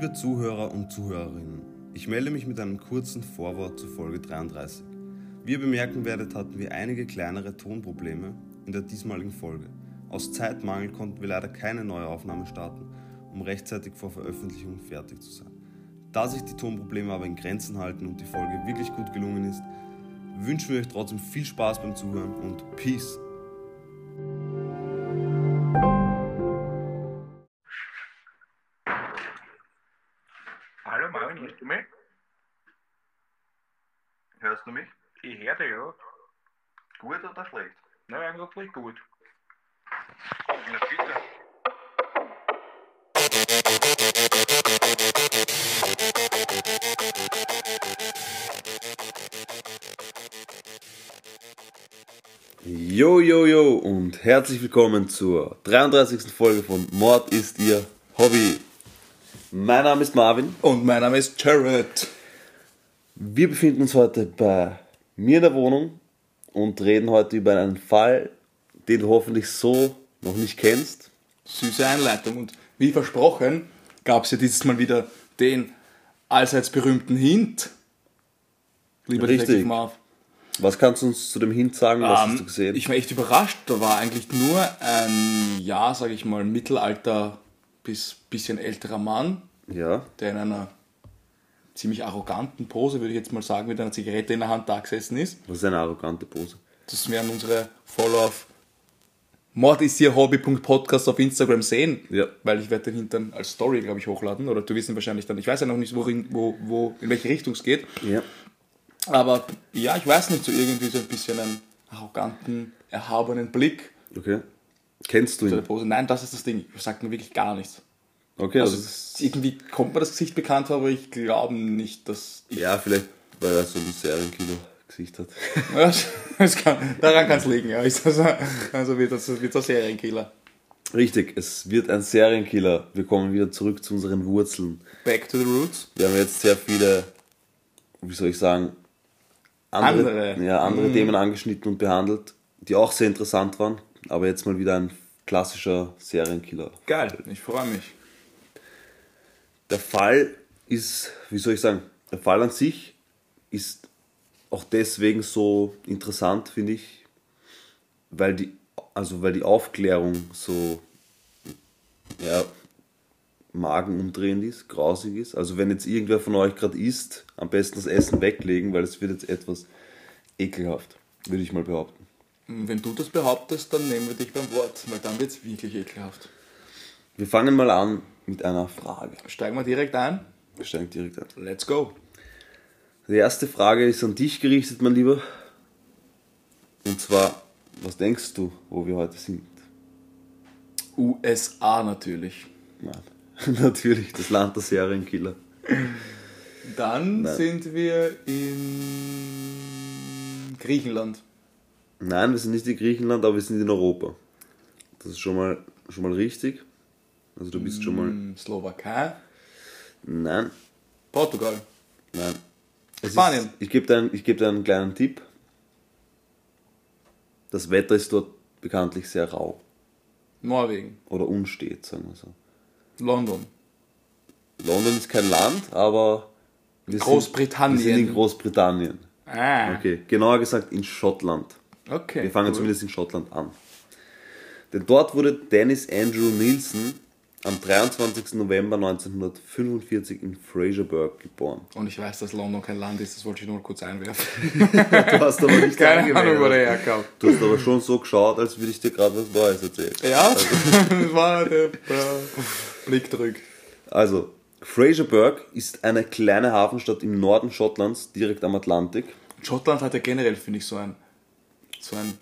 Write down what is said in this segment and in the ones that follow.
Liebe Zuhörer und Zuhörerinnen, ich melde mich mit einem kurzen Vorwort zu Folge 33. Wie ihr bemerken werdet, hatten wir einige kleinere Tonprobleme in der diesmaligen Folge. Aus Zeitmangel konnten wir leider keine neue Aufnahme starten, um rechtzeitig vor Veröffentlichung fertig zu sein. Da sich die Tonprobleme aber in Grenzen halten und die Folge wirklich gut gelungen ist, wünschen wir euch trotzdem viel Spaß beim Zuhören und Peace! Hörst du mich? Ich höre dich, ja. Gut oder schlecht? Na, eigentlich gut. Na bitte. Yo, yo, yo und herzlich willkommen zur 33. Folge von Mord ist Ihr Hobby. Mein Name ist Marvin. Und mein Name ist Jared. Wir befinden uns heute bei mir in der Wohnung und reden heute über einen Fall, den du hoffentlich so noch nicht kennst. Süße Einleitung. Und wie versprochen, gab es ja dieses Mal wieder den allseits berühmten Hint. Lieber Richtig. Marv. Was kannst du uns zu dem Hint sagen? Was Ähm, hast du gesehen? Ich war echt überrascht. Da war eigentlich nur ein, ja, sage ich mal, Mittelalter bis bisschen älterer Mann, ja, der in einer ziemlich arroganten Pose, würde ich jetzt mal sagen, mit einer Zigarette in der Hand da gesessen ist. das ist eine arrogante Pose. Das werden unsere Follower auf Mord ist ihr Hobby.podcast auf Instagram sehen. Ja. Weil ich werde den hintern als Story, glaube ich, hochladen. Oder du wissen wahrscheinlich dann. Ich weiß ja noch nicht, worin, wo, wo, in welche Richtung es geht. Ja. Aber ja, ich weiß nicht, so irgendwie so ein bisschen einen arroganten, erhabenen Blick Okay. Kennst du ihn? Pose. Nein, das ist das Ding. Das sagt mir wirklich gar nichts. Okay, Also also, irgendwie kommt mir das Gesicht bekannt vor, aber ich glaube nicht, dass ja, vielleicht, weil er so ein Serienkiller-Gesicht hat. Ja, das kann, daran kann es liegen, ja. Also, also wird das, wird das Serienkiller. Richtig, es wird ein Serienkiller. Wir kommen wieder zurück zu unseren Wurzeln. Back to the roots. Wir haben jetzt sehr viele, wie soll ich sagen, andere, Andere. Ja, andere Mhm. Themen angeschnitten und behandelt, die auch sehr interessant waren. Aber jetzt mal wieder ein klassischer Serienkiller. Geil, ich freue mich. Der Fall ist, wie soll ich sagen, der Fall an sich ist auch deswegen so interessant, finde ich, weil die, also weil die Aufklärung so ja, magenumdrehend ist, grausig ist. Also wenn jetzt irgendwer von euch gerade isst, am besten das Essen weglegen, weil es wird jetzt etwas ekelhaft, würde ich mal behaupten. Wenn du das behauptest, dann nehmen wir dich beim Wort, weil dann wird es wirklich ekelhaft. Wir fangen mal an mit einer Frage. Steigen wir direkt ein. Wir steigen direkt an. Let's go. Die erste Frage ist an dich gerichtet, mein Lieber. Und zwar, was denkst du, wo wir heute sind? USA natürlich. Nein. Natürlich, das Land der Serienkiller. Dann Nein. sind wir in Griechenland. Nein, wir sind nicht in Griechenland, aber wir sind in Europa. Das ist schon mal, schon mal richtig. Also du bist schon mal. In Slowakei. Nein, Portugal. nein. Es Spanien. Ist, ich gebe dir, einen- ich geb dir einen kleinen Tipp. Das Wetter ist dort bekanntlich sehr rau. Norwegen. Oder unstet, sagen wir so. London. London ist kein Land, aber wir sind- Großbritannien. wir sind in Großbritannien. Ah. Okay, genauer gesagt in Schottland. Okay. Wir fangen cool. zumindest in Schottland an. Denn dort wurde Dennis Andrew Nielsen am 23. November 1945 in Fraserburg geboren. Und ich weiß, dass London kein Land ist, das wollte ich nur kurz einwerfen. Du hast aber nicht Keine. Ahnung, wo der herkam. Du hast aber schon so geschaut, als würde ich dir gerade was Neues erzählen. Ja, das war der äh, Blick zurück. Also, Fraserburg ist eine kleine Hafenstadt im Norden Schottlands, direkt am Atlantik. Schottland hat ja generell, finde ich, so ein, so ein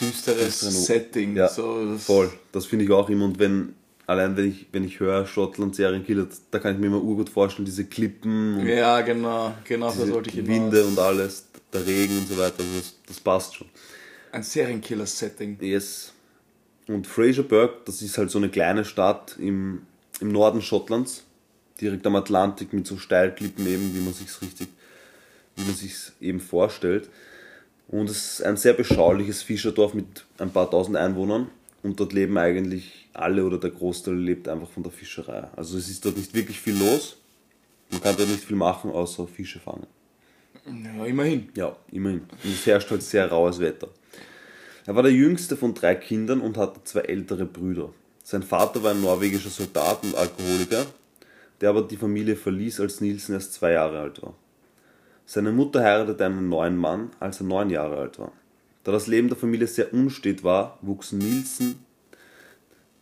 düsteres Setting. Ja, so, das- Voll, das finde ich auch immer. Und wenn, allein wenn ich, wenn ich höre Schottland Serienkiller, da kann ich mir immer urgut vorstellen, diese Klippen und Ja, genau, genau, das diese wollte ich hinaus. Winde und alles, der Regen und so weiter, also das, das passt schon. Ein Serienkiller-Setting. Yes. Und Fraserburg, das ist halt so eine kleine Stadt im, im Norden Schottlands, direkt am Atlantik mit so Steilklippen eben, wie man sich's richtig, wie man sich's eben vorstellt. Und es ist ein sehr beschauliches Fischerdorf mit ein paar tausend Einwohnern. und dort leben eigentlich alle oder der Großteil lebt einfach von der Fischerei. Also es ist dort nicht wirklich viel los. Man kann dort nicht viel machen, außer Fische fangen. Ja, immerhin. Ja, immerhin. Und es herrscht halt sehr raues Wetter. Er war der jüngste von drei Kindern und hatte zwei ältere Brüder. Sein Vater war ein norwegischer Soldat und Alkoholiker, der aber die Familie verließ, als Nielsen erst zwei Jahre alt war. Seine Mutter heiratete einen neuen Mann, als er neun Jahre alt war. Da das Leben der Familie sehr unstet war, wuchs Nielsen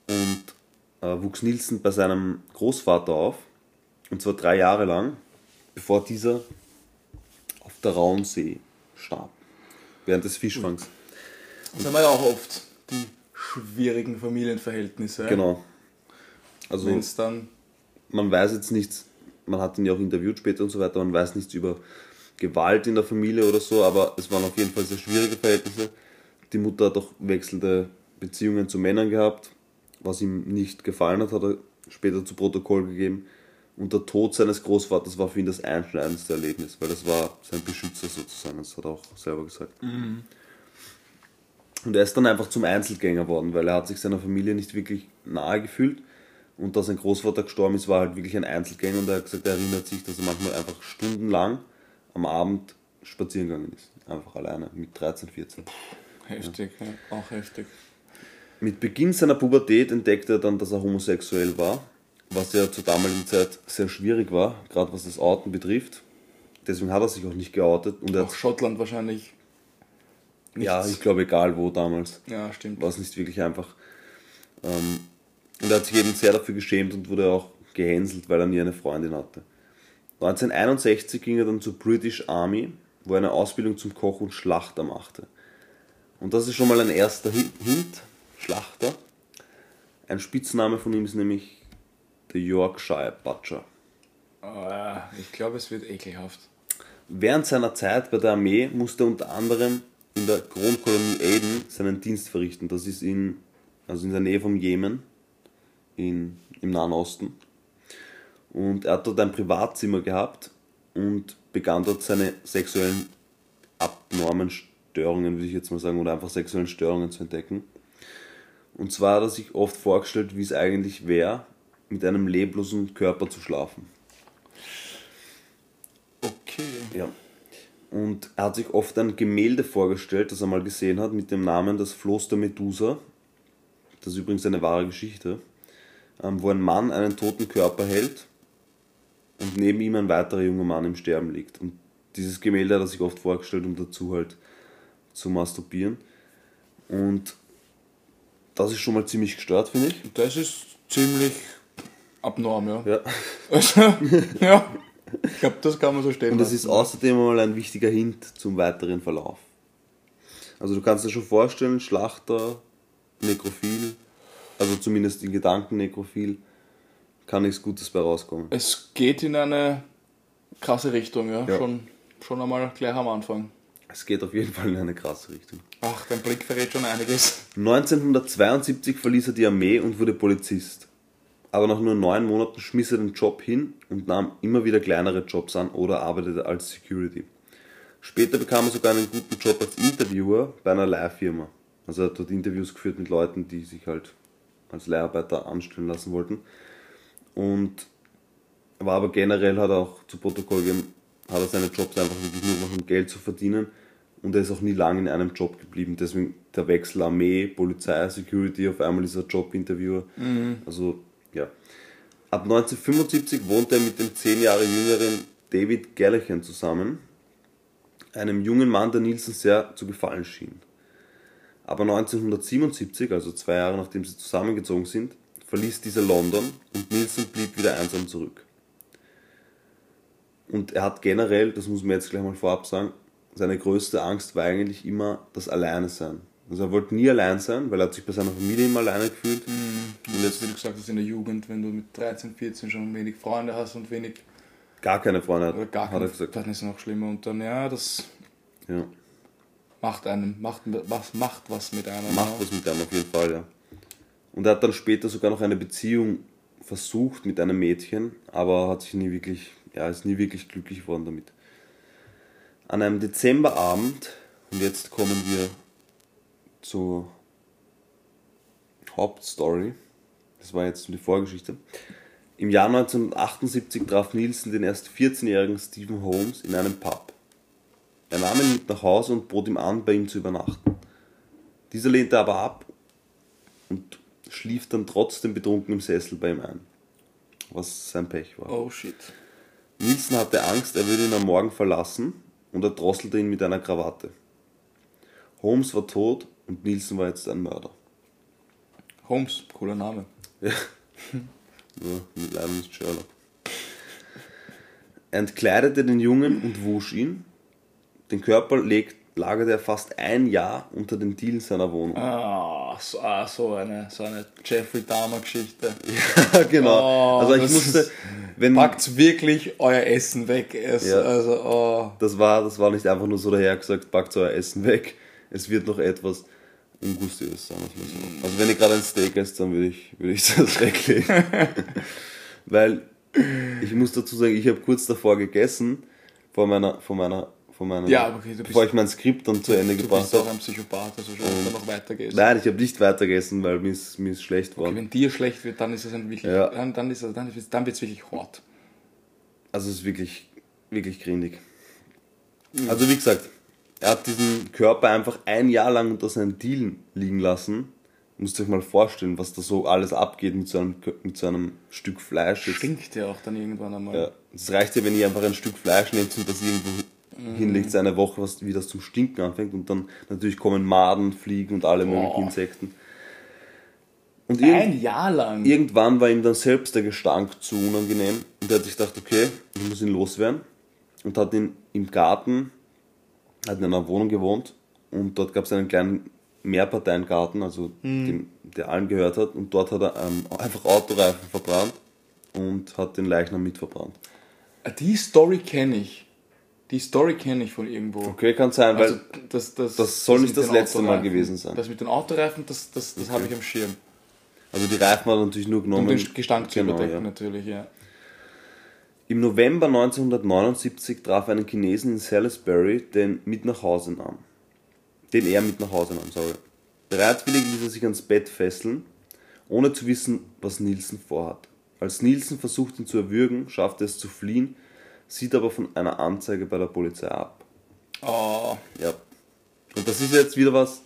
und äh, wuchs Nielsen bei seinem Großvater auf, und zwar drei Jahre lang, bevor dieser auf der rauen See starb, während des Fischfangs. Das haben wir ja auch oft, die schwierigen Familienverhältnisse. Genau. Also dann. man weiß jetzt nichts, man hat ihn ja auch interviewt später und so weiter, man weiß nichts über Gewalt in der Familie oder so, aber es waren auf jeden Fall sehr schwierige Verhältnisse. Die Mutter hat auch wechselnde Beziehungen zu Männern gehabt, was ihm nicht gefallen hat, hat er später zu Protokoll gegeben. Und der Tod seines Großvaters war für ihn das einschneidendste Erlebnis, weil das war sein Beschützer sozusagen, das hat er auch selber gesagt. Und er ist dann einfach zum Einzelgänger worden, weil er hat sich seiner Familie nicht wirklich nahe gefühlt. Und da sein Großvater gestorben ist, war halt wirklich ein Einzelgänger und er hat gesagt, er erinnert sich, dass er manchmal einfach stundenlang am Abend spazieren gegangen ist. Einfach alleine, mit 13, 14. Heftig, ja. auch heftig. Mit Beginn seiner Pubertät entdeckte er dann, dass er homosexuell war, was ja zur damaligen Zeit sehr schwierig war, gerade was das Outen betrifft. Deswegen hat er sich auch nicht geoutet und Auch Schottland wahrscheinlich. ja, nichts. ich glaube, egal wo damals. Ja, stimmt. war es nicht wirklich einfach. Ähm, und er hat sich eben sehr dafür geschämt und wurde auch gehänselt, weil er nie eine Freundin hatte. 1961 ging er dann zur British Army, wo er eine Ausbildung zum Koch und Schlachter machte. Und das ist schon mal ein erster Hi- Hint, Schlachter. Ein Spitzname von ihm ist nämlich der Yorkshire Butcher. Ah, ich glaube, es wird ekelhaft. Während seiner Zeit bei der Armee musste er unter anderem in der Kronkolonie Aden seinen Dienst verrichten. Das ist in, also in der Nähe vom Jemen, in, im Nahen Osten. Und er hat dort ein Privatzimmer gehabt und begann dort seine sexuellen abnormen Störungen, würde ich jetzt mal sagen, oder einfach sexuellen Störungen zu entdecken. Und zwar hat er sich oft vorgestellt, wie es eigentlich wäre, mit einem leblosen Körper zu schlafen. Okay. Ja. Und er hat sich oft ein Gemälde vorgestellt, das er mal gesehen hat, mit dem Namen Das Floß der Medusa. Das ist übrigens eine wahre Geschichte. Ähm, wo ein Mann einen toten Körper hält und neben ihm ein weiterer junger Mann im Sterben liegt. Und dieses Gemälde hat er sich oft vorgestellt, um dazu halt zu masturbieren. Und das ist schon mal ziemlich gestört, finde ich. Das ist ziemlich abnorm, ja. Ja. Also, ja. Ich glaube, das kann man so stehen Und das lassen. ist außerdem mal ein wichtiger Hint zum weiteren Verlauf. Also du kannst dir schon vorstellen, Schlachter, Nekrophil, also zumindest in Gedanken Nekrophil, kann nichts Gutes bei rauskommen. Es geht in eine krasse Richtung, ja. Ja. Schon, schon einmal gleich am Anfang. Es geht auf jeden Fall in eine krasse Richtung. Ach, dein Blick verrät schon einiges. 1972 verließ er die Armee und wurde Polizist. Aber nach nur neun Monaten schmiss er den Job hin und nahm immer wieder kleinere Jobs an oder arbeitete als Security. Später bekam er sogar einen guten Job als Interviewer bei einer Leihfirma. Also er hat dort Interviews geführt mit Leuten, die sich halt als Leiharbeiter anstellen lassen wollten. Und war aber generell, hat er auch zu Protokoll gegeben, hat er seine Jobs einfach wirklich nur gemacht, um Geld zu verdienen. Und er ist auch nie lange in einem Job geblieben. Deswegen der Wechsel Armee, Polizei, Security, auf einmal ist er Jobinterviewer. Also, ja. Ab 1975 wohnte er mit dem zehn Jahre jüngeren David Gerlichen zusammen, einem jungen Mann, der Nielsen sehr zu gefallen schien. Aber 1977, also zwei Jahre nachdem sie zusammengezogen sind, verließ dieser London und Nielsen blieb wieder einsam zurück. Und er hat generell, das muss man jetzt gleich mal vorab sagen, seine größte Angst war eigentlich immer das Alleine sein. Also er wollte nie allein sein, weil er hat sich bei seiner Familie immer alleine gefühlt. Und jetzt, wie du gesagt hast, in der Jugend, wenn du mit 13, 14 schon wenig Freunde hast und wenig, Gar keine Freunde hat, oder gar hat er keine, gesagt. dann ist es noch schlimmer. Und dann, ja, das Ja. macht einem, macht was, macht was mit einem. Macht ja. was mit einem auf jeden Fall, ja. Und er hat dann später sogar noch eine Beziehung versucht mit einem Mädchen, aber hat sich nie wirklich, ja, ist nie wirklich glücklich geworden damit. An einem Dezemberabend, und jetzt kommen wir zu, Hauptstory. Das war jetzt die Vorgeschichte. Im Jahr 1978 traf Nielsen den erst 14-jährigen Stephen Holmes in einem Pub. Er nahm ihn mit nach Hause und bot ihm an, bei ihm zu übernachten. Dieser lehnte aber ab und schlief dann trotzdem betrunken im Sessel bei ihm ein. Was sein Pech war. Oh shit. Nielsen hatte Angst, er würde ihn am Morgen verlassen und er drosselte ihn mit einer Krawatte. Holmes war tot und Nielsen war jetzt ein Mörder. Holmes, cooler Name. Ja. Nur mit leider nicht Sherlock. Er entkleidete den Jungen und wusch ihn. Den Körper legt, lagerte er fast ein Jahr unter den Dielen seiner Wohnung. Ah, so, ah, so eine, so eine Jeffrey Dahmer-Geschichte. Ja, genau. Oh, also ich musste, wenn Packt wirklich euer Essen weg. Es, Ja. Also, oh. das war, das war nicht einfach nur so dahergesagt, packt euer Essen weg. Es wird noch etwas Ungustiges sein. sagen. Also wenn ihr gerade ein Steak esst, dann würde ich, würde ich das weglegen. Weil ich muss dazu sagen, ich habe kurz davor gegessen, vor meiner, vor meiner, vor meiner, Ja, okay, du bevor bist- ich mein Skript dann zu Ende Du gebracht bist auch habe. ein Psychopath, also schon, du noch weitergehst. Nein, ich habe nicht weiter gegessen, weil mir ist, mir ist schlecht Okay, worden. wenn dir schlecht wird, dann ist es wirklich, Ja. dann, dann, ist dann, ist- dann wird es wirklich hart. Also es ist wirklich, wirklich grindig. Also wie gesagt, er hat diesen Körper einfach ein Jahr lang unter seinen Dielen liegen lassen. Müsst ihr euch mal vorstellen, was da so alles abgeht mit so einem, mit so einem Stück Fleisch. Stinkt ja auch dann irgendwann einmal. ja, es reicht ja, wenn ihr einfach ein Stück Fleisch nehmt und das irgendwo hinlegt, so eine Woche, was, wie das zum Stinken anfängt. Und dann natürlich kommen Maden, Fliegen und alle möglichen. Insekten. Und Ein Jahr lang. irgendwann war ihm dann selbst der Gestank zu unangenehm und er hat sich gedacht, okay, ich muss ihn loswerden und hat ihn im Garten, hat in einer Wohnung gewohnt und dort gab es einen kleinen Mehrparteiengarten, also den, der allen gehört hat und dort hat er ähm, einfach Autoreifen verbrannt und hat den Leichnam mitverbrannt. Die Story kenne ich. Die Story kenne ich von irgendwo. Okay, kann sein, weil Also, das, das, das soll nicht mit das letzte Mal gewesen sein. Das mit den Autoreifen, das, das, das habe ich am Schirm. also die Reifen hat er natürlich nur Um genommen. den Gestank zu Genau, überdecken, ja. natürlich, ja. Im November 1979 traf er einen Chinesen in Salisbury, den mit nach Hause nahm. Den er mit nach Hause nahm, sorry. Bereitwillig ließ er sich ans Bett fesseln, ohne zu wissen, was Nielsen vorhat. Als Nielsen versucht, ihn zu erwürgen, schafft er es zu fliehen, sieht aber von einer Anzeige bei der Polizei ab. Oh, Ja. Und das ist jetzt wieder was,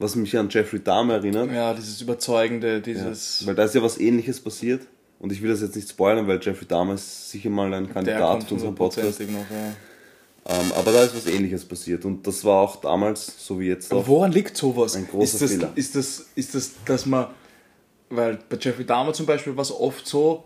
was mich an Jeffrey Dahmer erinnert. ja, dieses Überzeugende, dieses. Weil da ist ja was ähnliches passiert. Und ich will das jetzt nicht spoilern, weil Jeffrey Dahmer ist sicher mal ein Kandidat für unseren Podcast. noch, ja. Ähm, aber da ist was ähnliches passiert und das war auch damals, so wie jetzt Aber auch. woran liegt sowas? Ein großer ist das, Fehler. Ist das, ist das, dass man, weil bei Jeffrey Dahmer zum Beispiel war es oft so,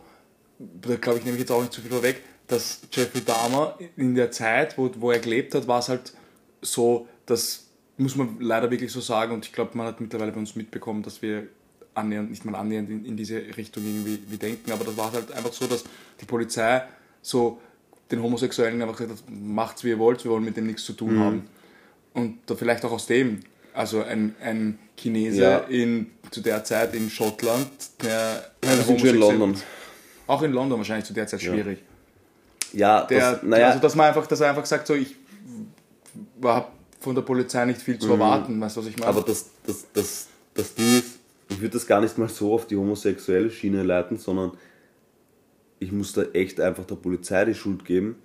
da glaube ich, nehme ich jetzt auch nicht zu viel vorweg, dass Jeffrey Dahmer in der Zeit, wo, wo er gelebt hat, war es halt so, das muss man leider wirklich so sagen und ich glaube, man hat mittlerweile bei uns mitbekommen, dass wir annähernd, nicht mal annähernd in, in diese Richtung irgendwie wie denken, aber das war halt einfach so, dass die Polizei so den Homosexuellen einfach gesagt hat, macht's wie ihr wollt, wir wollen mit dem nichts zu Mhm. tun haben. Und da vielleicht auch aus dem, also ein, ein Chinese Ja. in, zu der Zeit in Schottland, der wir sind schon in London. Auch in London wahrscheinlich zu der Zeit schwierig. Ja, Der, das, naja, Also dass man einfach, dass er einfach sagt, so ich habe von der Polizei nicht viel zu erwarten, weißt du, was ich meine? Mhm. aber das, das, das, das Ding ist, ich würde das gar nicht mal so auf die homosexuelle Schiene leiten, sondern ich muss da echt einfach der Polizei die Schuld geben,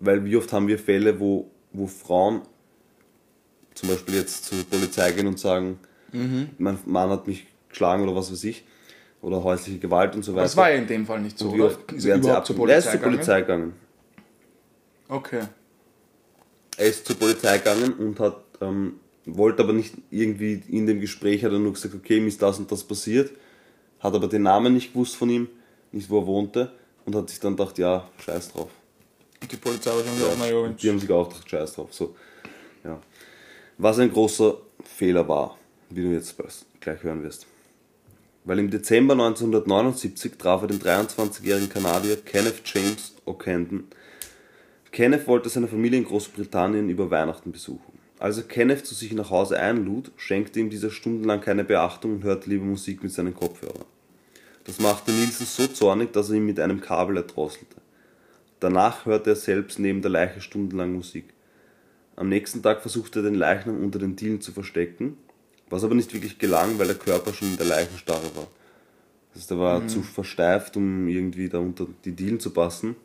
weil wie oft haben wir Fälle, wo, wo Frauen zum Beispiel jetzt zur Polizei gehen und sagen, Mhm. mein Mann hat mich geschlagen oder was weiß ich, oder häusliche Gewalt und so weiter. das war ja in dem Fall nicht so, Und wie oft Ist er überhaupt zur abgeholt? Er ist Polizei zur Polizei gegangen. Okay. Er ist zur Polizei gegangen und hat, ähm, wollte aber nicht irgendwie in dem Gespräch, hat er nur gesagt, okay, mir ist das und das passiert, hat aber den Namen nicht gewusst von ihm, nicht wo er wohnte und hat sich dann gedacht, ja, scheiß drauf. Und die Polizei wahrscheinlich auch, naja, Und die haben sich auch gedacht, scheiß drauf. So, ja. Was ein großer Fehler war, wie du jetzt gleich hören wirst. Weil im Dezember 1979 traf er den 23-jährigen Kanadier Kenneth James O'Candon. Kenneth wollte seine Familie in Großbritannien über Weihnachten besuchen. Als er Kenneth zu sich nach Hause einlud, schenkte ihm dieser stundenlang keine Beachtung und hörte lieber Musik mit seinen Kopfhörern. Das machte Nielsen so zornig, dass er ihn mit einem Kabel erdrosselte. Danach hörte er selbst neben der Leiche stundenlang Musik. Am nächsten Tag versuchte er den Leichnam unter den Dielen zu verstecken, Was aber nicht wirklich gelang, weil der Körper schon in der Leichenstarre war. Das heißt, er war zu versteift, um irgendwie da unter die Dielen zu passen.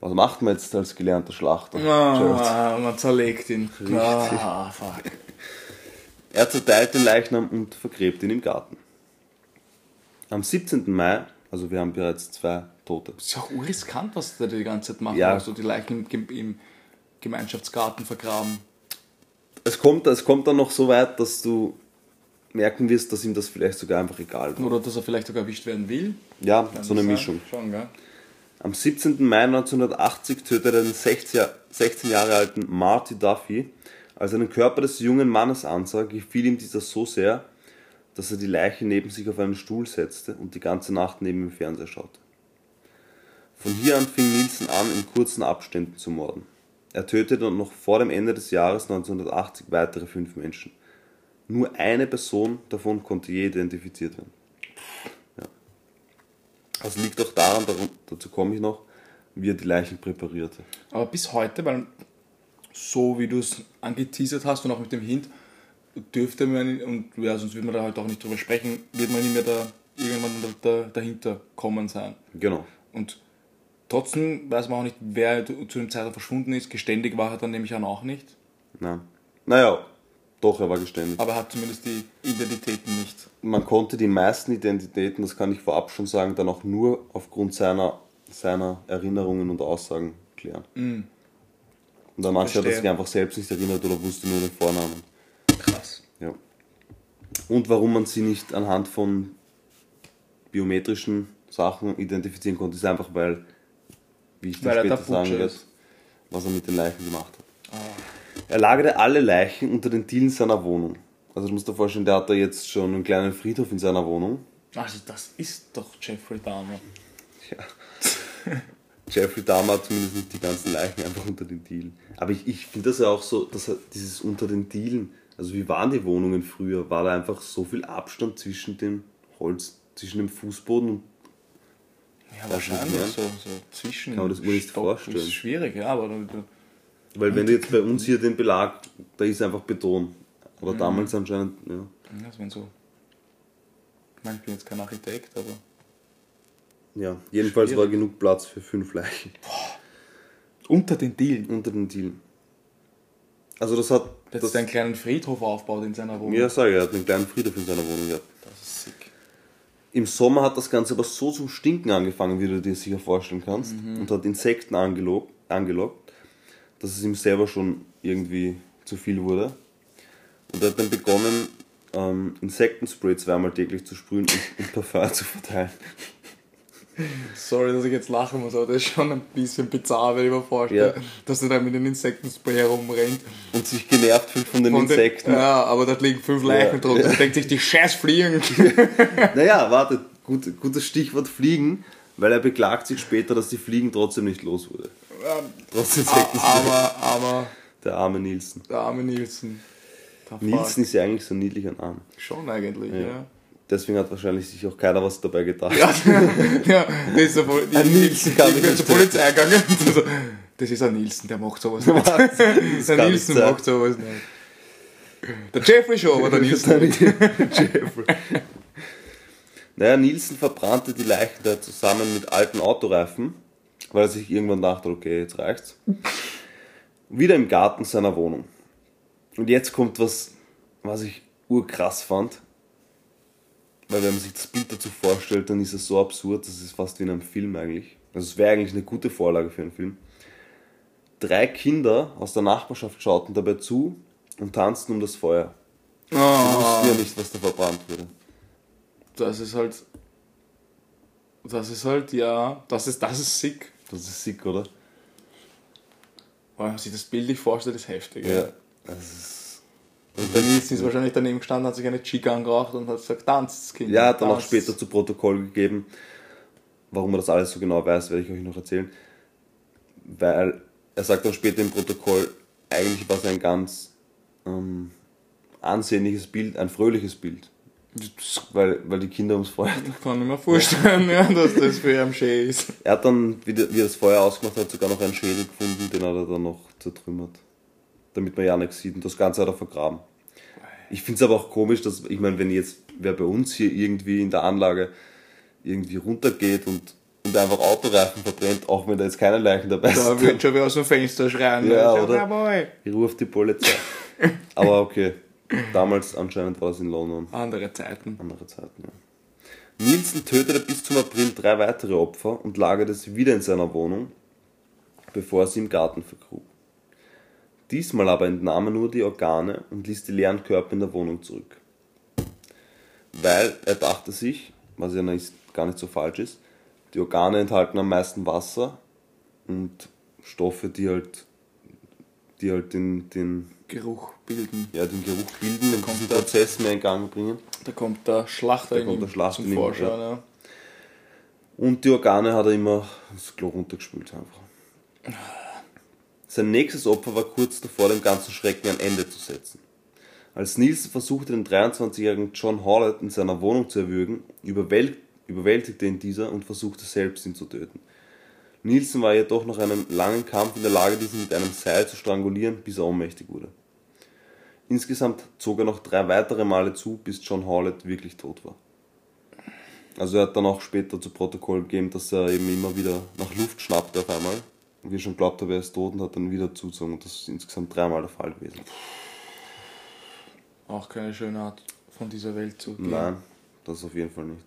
Was macht man jetzt als gelernter Schlachter? Ah, man zerlegt ihn. Ah, fuck. Er zerteilt den Leichnam und vergräbt ihn im Garten. Am 17. Mai, also wir haben bereits zwei Tote. ist ja auch urriskant, was der die ganze Zeit macht. Ja. Also die Leichen im, im Gemeinschaftsgarten vergraben. Es kommt, es kommt dann noch so weit, dass du merken wirst, dass ihm das vielleicht sogar einfach egal war. Oder dass er vielleicht sogar erwischt werden will. Ja, Kann so eine. Mischung. Schon? Am 17. Mai 1980 tötete er den 16 Jahr- 16 Jahre alten Marty Duffy. Als er den Körper des jungen Mannes ansah, gefiel ihm dieser so sehr, dass er die Leiche neben sich auf einen Stuhl setzte und die ganze Nacht neben dem Fernseher schaute. Von hier an fing Nielsen an, in kurzen Abständen zu morden. Er tötete noch vor dem Ende des Jahres 1980 weitere fünf Menschen. Nur eine Person davon konnte je identifiziert werden. Ja. Das liegt auch daran, dazu komme ich noch, wie er die Leichen präparierte. Aber bis heute, weil so wie du es angeteasert hast und auch mit dem Hint, dürfte man, und ja, sonst würde man da halt auch nicht drüber sprechen, wird man nicht mehr da irgendwann da, da, dahinter kommen sein. Genau. Und trotzdem weiß man auch nicht, wer zu dem Zeitpunkt verschwunden ist. Geständig war er dann nämlich auch nicht. Nein. Naja, doch, er war geständig. Aber er hat zumindest die Identitäten nicht. Man konnte die meisten Identitäten, das kann ich vorab schon sagen, dann auch nur aufgrund seiner, seiner Erinnerungen und Aussagen klären. Und dann manche hat er sich einfach selbst nicht erinnert oder wusste nur den Vornamen. Krass. Ja. Und warum man sie nicht anhand von biometrischen Sachen identifizieren konnte, ist einfach, weil, wie ich dir er später sagen werde, was er mit den Leichen gemacht hat. Er lagerte alle Leichen unter den Dielen seiner Wohnung. Also du musst dir vorstellen, der hat da jetzt schon einen kleinen Friedhof in seiner Wohnung. Also das ist doch Jeffrey Dahmer. Ja. Jeffrey Dahmer hat zumindest nicht die ganzen Leichen einfach unter den Dielen. Aber ich, ich finde das ja auch so, dass er dieses unter den Dielen, also wie waren die Wohnungen früher? War da einfach so viel Abstand zwischen dem Holz, zwischen dem Fußboden und Ja, Das wahrscheinlich so, so zwischen. Kann man das nicht vorstellen. Ist schwierig, ja, aber du- du- Weil wenn du jetzt bei uns hier den Belag, da ist einfach Beton. Aber damals anscheinend, ja. ja, das wären so. Ich meine, ich bin jetzt kein Architekt, aber. Ja, jedenfalls war Schwierig. genug Platz für fünf Leichen Unter den Dielen. unter den Dielen. Also das hat, Jetzt das, einen kleinen Friedhof aufbaut in seiner Wohnung. ja sage ich, er hat einen kleinen Friedhof in seiner Wohnung gehabt. Das ist sick. Im Sommer hat das Ganze aber so zum Stinken angefangen, wie du dir sicher vorstellen kannst, Mhm. und hat Insekten angelockt, angelockt, dass es ihm selber schon irgendwie zu viel wurde. Und er hat dann begonnen, ähm, Insektenspray zweimal täglich zu sprühen und, und Parfum zu verteilen. Sorry, dass ich jetzt lachen muss, aber das ist schon ein bisschen bizarr, wenn ich mir vorstelle, Ja. dass er da mit den Insektenspray herumrennt. Und sich genervt fühlt von den Von den- Insekten. ja, aber da liegen fünf Leichen Ja. drunter. Und denkt sich, die scheiß Fliegen. Naja, warte, gut, gutes Stichwort Fliegen, weil er beklagt sich später, dass die Fliegen trotzdem nicht los wurde. Trotz Insektenspray. aber, aber, Der arme Nielsen. der arme Nielsen. Der Nielsen ist ja eigentlich so ein niedlicher Name. Fuck. Schon eigentlich, ja. Deswegen hat wahrscheinlich sich auch keiner was dabei gedacht. Ja, ja das ist so, die, Ein Nielsen kann ich bin zur Polizei gegangen. und so, Das ist ein Nielsen, der macht sowas nicht. das nicht Nielsen macht sowas nicht. Der Jeffrey schon, aber der Nielsen nicht. Jeffrey. Naja, Nielsen verbrannte die Leichen da zusammen mit alten Autoreifen, weil er sich irgendwann dachte, okay, jetzt reicht's. Wieder im Garten seiner Wohnung. Und jetzt kommt was, was ich urkrass fand. Weil wenn man sich das Bild dazu vorstellt, dann ist es so absurd, das ist fast wie in einem Film eigentlich. Also es wäre eigentlich eine gute Vorlage für einen Film. Drei Kinder aus der Nachbarschaft schauten dabei zu und tanzten um das Feuer. Die wussten ja nicht, was da verbrannt wurde. Das ist halt. Das ist halt, ja. Das ist, das ist sick. Das ist sick, oder? Wenn man sich das bildlich vorstellt, ist heftig. Ja. Das ist, Und Nielsen ist wahrscheinlich daneben gestanden, hat sich eine Chica angeraucht und hat gesagt, tanzt, Kind. ja, hat dann auch später zu Protokoll gegeben. Warum er das alles so genau weiß, werde ich euch noch erzählen. Weil er sagt dann später im Protokoll, eigentlich war es ein ganz ähm, ansehnliches Bild, ein fröhliches Bild. Weil, weil die Kinder ums Feuer. kann ich mir vorstellen, ja, dass das für ihn schön ist. Er hat dann, wie, wie er das Feuer ausgemacht hat, sogar noch einen Schädel gefunden, den hat er dann noch zertrümmert. Damit man ja nichts sieht. Und das Ganze hat er vergraben. Ich finde es aber auch komisch, dass, ich meine, wenn jetzt wer bei uns hier irgendwie in der Anlage irgendwie runtergeht und, und einfach Autoreifen verbrennt, auch wenn da jetzt keine Leichen dabei Da sind, wird schon wieder aus dem Fenster schreien. Ja, oder? Jawohl. ich rufe die Polizei. aber okay, damals anscheinend war es in London. Andere Zeiten. Andere Zeiten, ja. Nielsen tötete bis zum April drei weitere Opfer und lagerte sie wieder in seiner Wohnung, bevor er sie im Garten vergrub. Diesmal aber entnahm er nur die Organe und ließ die leeren Körper in der Wohnung zurück. Weil er dachte sich, was ja gar nicht so falsch ist, die Organe enthalten am meisten Wasser und Stoffe, die halt, die halt den, den, Geruch bilden. ja, den Geruch bilden und kommt Prozess mehr in Gang bringen. Da kommt der Schlachter Da in kommt der Schlachter zum Vorschein. ja. Ja. Und die Organe hat er immer ins Klo runtergespült einfach. Sein nächstes Opfer war kurz davor, dem ganzen Schrecken ein Ende zu setzen. Als Nielsen versuchte, den 23-jährigen John Hallett in seiner Wohnung zu erwürgen, überwält überwältigte ihn dieser und versuchte selbst ihn zu töten. Nielsen war jedoch nach einem langen Kampf in der Lage, diesen mit einem Seil zu strangulieren, bis er ohnmächtig wurde. Insgesamt zog er noch drei weitere Male zu, bis John Hallett wirklich tot war. Also er hat dann auch später zu Protokoll gegeben, dass er eben immer wieder nach Luft schnappte auf einmal. Und wir schon glaubt habe, er ist tot und hat dann wieder zugezogen. Und das ist insgesamt dreimal der Fall gewesen. Auch keine schöne Art von dieser Welt zu gehen. Nein, das auf jeden Fall nicht.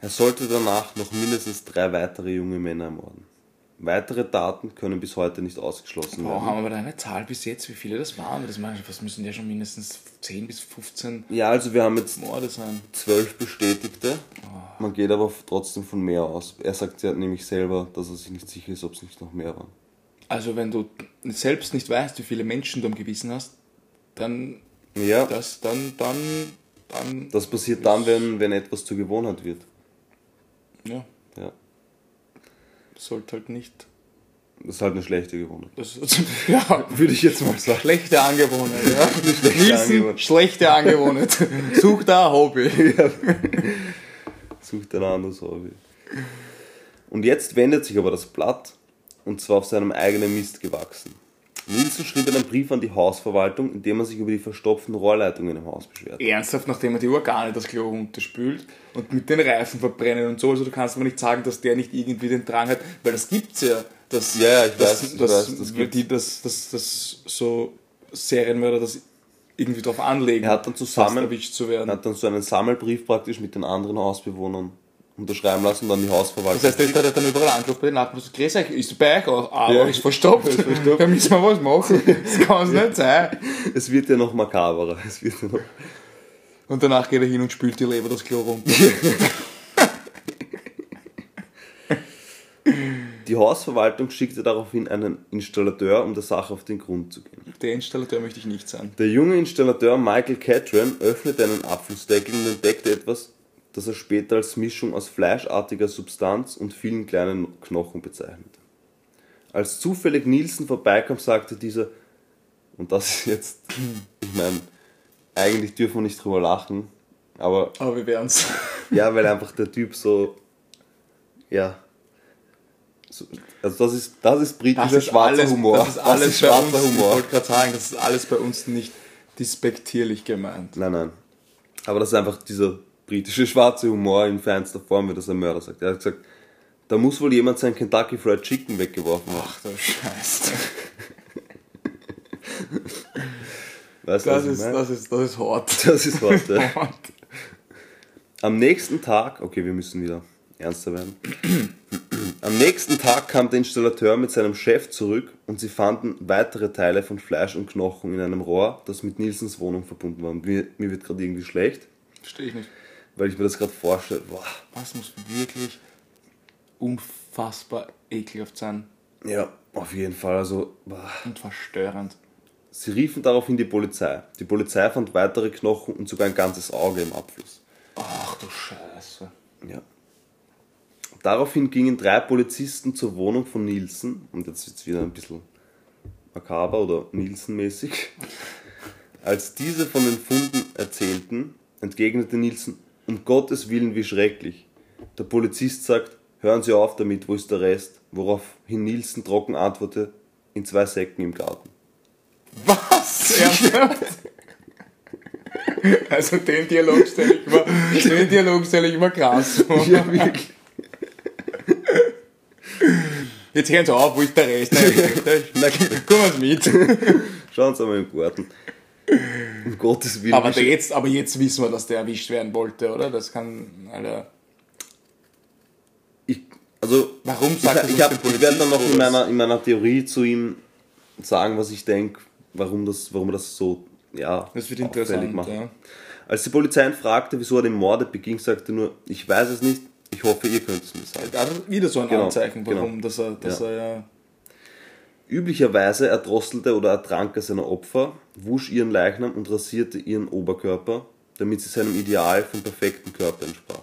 Er sollte danach noch mindestens drei weitere junge Männer ermorden. Weitere Taten können bis heute nicht ausgeschlossen Boah, werden. haben wir da eine Zahl bis jetzt, wie viele das waren? Das, meine ich, das müssen ja schon mindestens 10 bis 15 Ja, also wir haben jetzt Morde sein. zwölf Bestätigte. Man geht aber trotzdem von mehr aus. Er sagt ja nämlich selber, dass er sich nicht sicher ist, ob es nicht noch mehr waren. Also wenn du selbst nicht weißt, wie viele Menschen du am Gewissen hast, dann Ja, das, dann, dann, dann, das passiert dann, wenn, wenn etwas zur Gewohnheit wird. ja, Ja, sollte halt nicht. das ist halt eine schlechte Gewohnheit. Das, ja, Würde ich jetzt mal sagen. schlechte Angewohnheit. Ja. Schlechte Nielsen, Angewohnheit. schlechte Angewohnheit. Such da ein Hobby. Sucht ein anderes Hobby. Und jetzt wendet sich aber das Blatt, und zwar auf seinem eigenen Mist gewachsen. Nielsen schrieb einen Brief an die Hausverwaltung, in dem er sich über die verstopften Rohrleitungen im Haus beschwert. Ernsthaft, nachdem er die Organe das Klo runterspült und mit den Reifen verbrennen und so, also du kannst mir nicht sagen, dass der nicht irgendwie den Drang hat, weil das gibt's ja. Dass, Ja, ja, ich dass, weiß, ich dass, weiß, das gibt's. die, dass, dass, dass so Serienmörder das irgendwie drauf anlegen, Er hat dann zusammen, zu werden. er hat dann so einen Sammelbrief praktisch mit den anderen Hausbewohnern unterschreiben lassen und dann die Hausverwaltung. Das heißt, der hat dann überall angeklopft bei den Nachbarn gesagt, grüß euch, ist bei euch auch, aber Ja. ist verstopft. Ist verstopft. Da müssen wir was machen. Das kann es nicht sein. es wird ja noch makaberer. Es wird ja noch Und danach geht er hin und spült die Leber das Klo runter. die Hausverwaltung schickte daraufhin einen Installateur, um der Sache auf den Grund zu gehen. Der Installateur möchte ich nicht sein. Der junge Installateur Michael Catron öffnete einen Abflussdeckel und entdeckte etwas, das er später als Mischung aus fleischartiger Substanz und vielen kleinen Knochen bezeichnete. Als zufällig Nielsen vorbeikam, sagte dieser, und das ist jetzt, ich meine, eigentlich dürfen wir nicht drüber lachen, aber Aber wir werden's. ja, weil einfach der Typ so, ja, so, also das ist, das ist britischer schwarzer Humor. Das ist alles bei schwarzer uns, Ich Humor. wollte gerade sagen, das ist alles bei uns nicht despektierlich gemeint. Nein, nein. Aber das ist einfach dieser britische schwarze Humor in feinster Form, wie das ein Mörder sagt. Er hat gesagt, da muss wohl jemand sein Kentucky Fried Chicken weggeworfen haben. Ach du Scheiße. Weißt du, Das ist, das ist, das ist hart. Das ist was, ja. Hart. Am nächsten Tag, okay, wir müssen wieder ernster werden. Am nächsten Tag kam der Installateur mit seinem Chef zurück und sie fanden weitere Teile von Fleisch und Knochen in einem Rohr, das mit Nilsens Wohnung verbunden war. Mir, mir wird gerade irgendwie schlecht, Verstehe ich nicht. Weil ich mir das gerade vorstelle. Boah. Was muss wirklich unfassbar ekelhaft sein Ja, auf jeden Fall. Also, boah. und verstörend. Sie riefen daraufhin die Polizei. Die Polizei fand weitere Knochen und sogar ein ganzes Auge im Abfluss. Ach du Scheiße. Ja. Daraufhin gingen drei Polizisten zur Wohnung von Nielsen, und jetzt wird es wieder ein bisschen makaber oder Nielsen-mäßig. Als diese von den Funden erzählten, entgegnete Nielsen, um Gottes Willen, wie schrecklich. Der Polizist sagt, hören Sie auf damit, wo ist der Rest? Woraufhin Nielsen trocken antwortete, in zwei Säcken im Garten. Was? Ernsthaft? Also den Dialog stelle ich mir, den Dialog stelle ich mir krass vor. Ja, wirklich. Jetzt hören Sie auf, wo ist der Rest? Nein, Komm mal mit. Schauen Sie mal im Garten. Um Gottes Willen. Aber, jetzt, aber jetzt wissen wir, dass der erwischt werden wollte, oder? Das kann, Alter. ich, also, Warum sagt das ich, ich, hab, ich werde dann noch in meiner, in meiner Theorie zu ihm sagen, was ich denke, warum, das, warum er das so ja, Das wird interessant, macht. ja. Als die Polizei ihn fragte, wieso er den Morde beging, sagte er nur, ich weiß es nicht, ich hoffe, ihr könnt es mir sagen. Also wieder so ein Genau, Anzeichen, warum, genau. dass er, dass Ja. er ja. Üblicherweise erdrosselte oder ertrank er seine Opfer, wusch ihren Leichnam und rasierte ihren Oberkörper, damit sie seinem Ideal vom perfekten Körper entsprachen.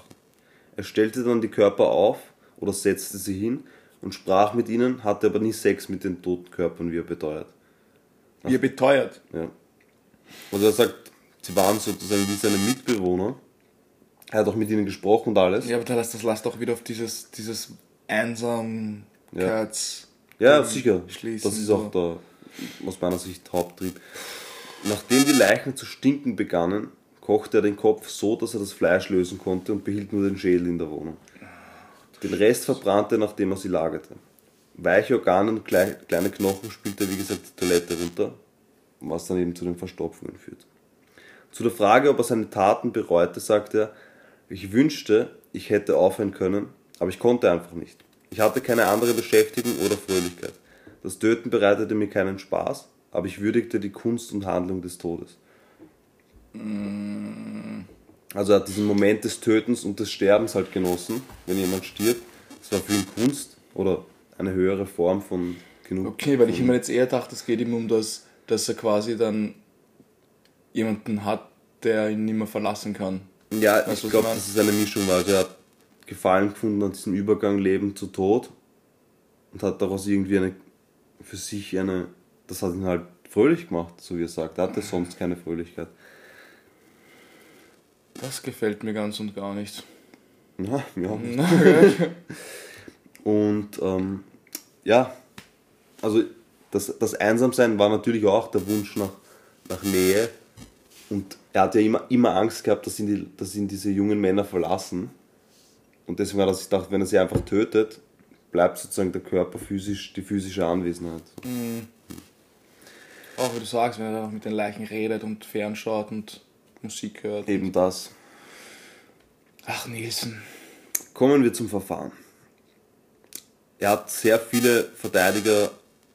Er stellte dann die Körper auf oder setzte sie hin und sprach mit ihnen, hatte aber nie Sex mit den toten Körpern, wie er beteuert. Wie er beteuert. Ja. Also er sagt, sie waren sozusagen wie seine Mitbewohner. Er hat auch mit ihnen gesprochen und alles. Ja, aber das, lässt- das lässt doch wieder auf dieses, dieses Einsamkeits. Ja, sicher. Schließen, das ist auch der, aus meiner Sicht, Haupttrieb. Nachdem die Leichen zu stinken begannen, kochte er den Kopf so, dass er das Fleisch lösen konnte und behielt nur den Schädel in der Wohnung. Den Rest verbrannte er, nachdem er sie lagerte. Weiche Organe und klei- kleine Knochen spülte er, wie gesagt, die Toilette runter, was dann eben zu den Verstopfungen führt. Zu der Frage, ob er seine Taten bereute, sagte er, ich wünschte, ich hätte aufhören können, aber ich konnte einfach nicht. Ich hatte keine andere Beschäftigung oder Fröhlichkeit. Das Töten bereitete mir keinen Spaß, aber ich würdigte die Kunst und Handlung des Todes. Also er hat diesen Moment des Tötens und des Sterbens halt genossen, wenn jemand stirbt. Das war für ihn Kunst oder eine höhere Form von genug. Okay, weil ich immer jetzt eher dachte, es geht ihm um das, dass er quasi dann jemanden hat, der ihn nicht mehr verlassen kann. Ja, Weißt ich glaube, mein? das ist eine Mischung, weil er hat Gefallen gefunden an diesem Übergang Leben zu Tod und hat daraus irgendwie eine für sich eine, das hat ihn halt fröhlich gemacht, so wie er sagt. Er hatte sonst keine Fröhlichkeit. Das gefällt mir ganz und gar nicht. Ja, ja. Und ähm, ja, also das, das Einsamsein war natürlich auch der Wunsch nach, nach Nähe. Und er hat ja immer, immer Angst gehabt, dass ihn, die, dass ihn diese jungen Männer verlassen. Und deswegen hat er sich gedacht, wenn er sie einfach tötet, bleibt sozusagen der Körper physisch, die physische Anwesenheit. Auch wie du sagst, wenn er dann mit den Leichen redet und fernschaut und Musik hört. Eben das. Ach, Nielsen. Kommen wir zum Verfahren. Er hat sehr viele Verteidiger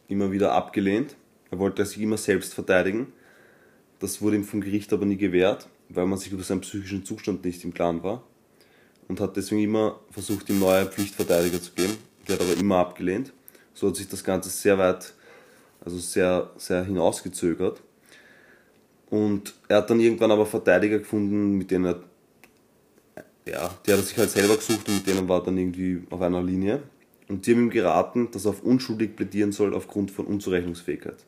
immer wieder abgelehnt. Er wollte sich immer selbst verteidigen. Das wurde ihm vom Gericht aber nie gewährt, weil man sich über seinen psychischen Zustand nicht im Klaren war. Und hat deswegen immer versucht, ihm neue Pflichtverteidiger zu geben. Der hat aber immer abgelehnt. So hat sich das Ganze sehr weit, also sehr, sehr hinausgezögert. Und er hat dann irgendwann aber Verteidiger gefunden, mit denen er ja, die hat er sich halt selber gesucht und mit denen war er dann irgendwie auf einer Linie. Und die haben ihm geraten, dass er auf unschuldig plädieren soll aufgrund von Unzurechnungsfähigkeit.